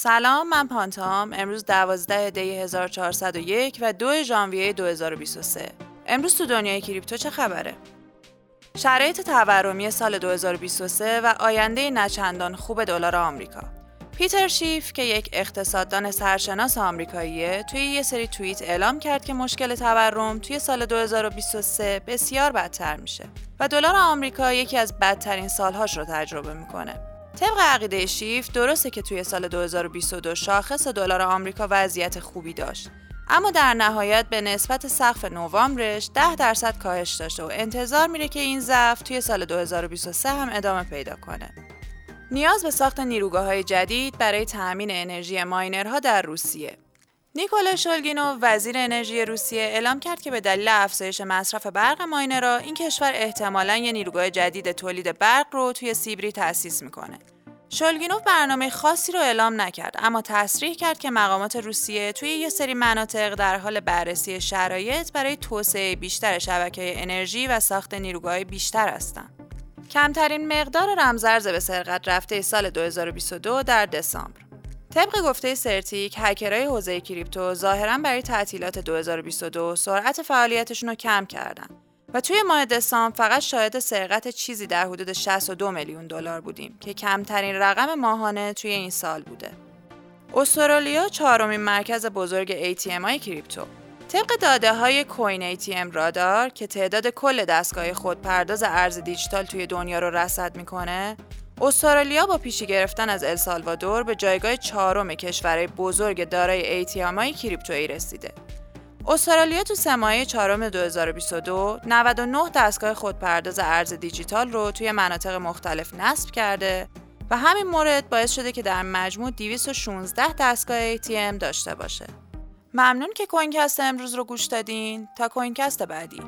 سلام من پانتام امروز 12 دی 1401 و 2 ژانویه 2023 امروز تو دنیای کریپتو چه خبره؟ شرایط تورمی سال 2023 و آینده نچندان خوب دلار آمریکا پیتر شیف که یک اقتصاددان سرشناس آمریکاییه توی یه سری توییت اعلام کرد که مشکل تورم توی سال 2023 بسیار بدتر میشه و دلار آمریکا یکی از بدترین سالهاش رو تجربه می‌کنه. طبق عقیده شیف درسته که توی سال 2022 شاخص دلار آمریکا وضعیت خوبی داشت اما در نهایت به نسبت سقف نوامبرش 10 درصد کاهش داشته و انتظار میره که این ضعف توی سال 2023 هم ادامه پیدا کنه. نیاز به ساخت نیروگاه های جدید برای تأمین انرژی ماینرها در روسیه نیکولا شولگینو وزیر انرژی روسیه اعلام کرد که به دلیل افزایش مصرف برق ماینرها این کشور احتمالا یه نیروگاه جدید تولید برق رو توی سیبری تأسیس می‌کنه. شولگینوف برنامه خاصی رو اعلام نکرد اما تصریح کرد که مقامات روسیه توی یه سری مناطق در حال بررسی شرایط برای توسعه بیشتر شبکه انرژی و ساخت نیروگاه بیشتر هستند. کمترین مقدار رمزرز به سرقت رفته سال 2022 در دسامبر. طبق گفته سرتیک، هکرهای حوزه کریپتو ظاهرا برای تعطیلات 2022 سرعت فعالیتشون رو کم کردن و توی ماه دسامبر فقط شاهد سرقت چیزی در حدود 62 میلیون دلار بودیم که کمترین رقم ماهانه توی این سال بوده. استرالیا چهارمین مرکز بزرگ ATM های کریپتو طبق داده های کوین ATM رادار که تعداد کل دستگاه خودپرداز ارز دیجیتال توی دنیا رو رصد می‌کنه استرالیا با پیشی گرفتن از السالوادور به جایگاه چهارم کشورهای بزرگ دارای ATM های کریپتویی رسیده. استرالیا تو سه چهارم 2022 99 دستگاه خودپرداز ارز دیجیتال رو توی مناطق مختلف نصب کرده و همین مورد باعث شده که در مجموع 216 دستگاه ATM داشته باشه. ممنون که کوینکست امروز رو گوش دادین تا کوینکست بعدی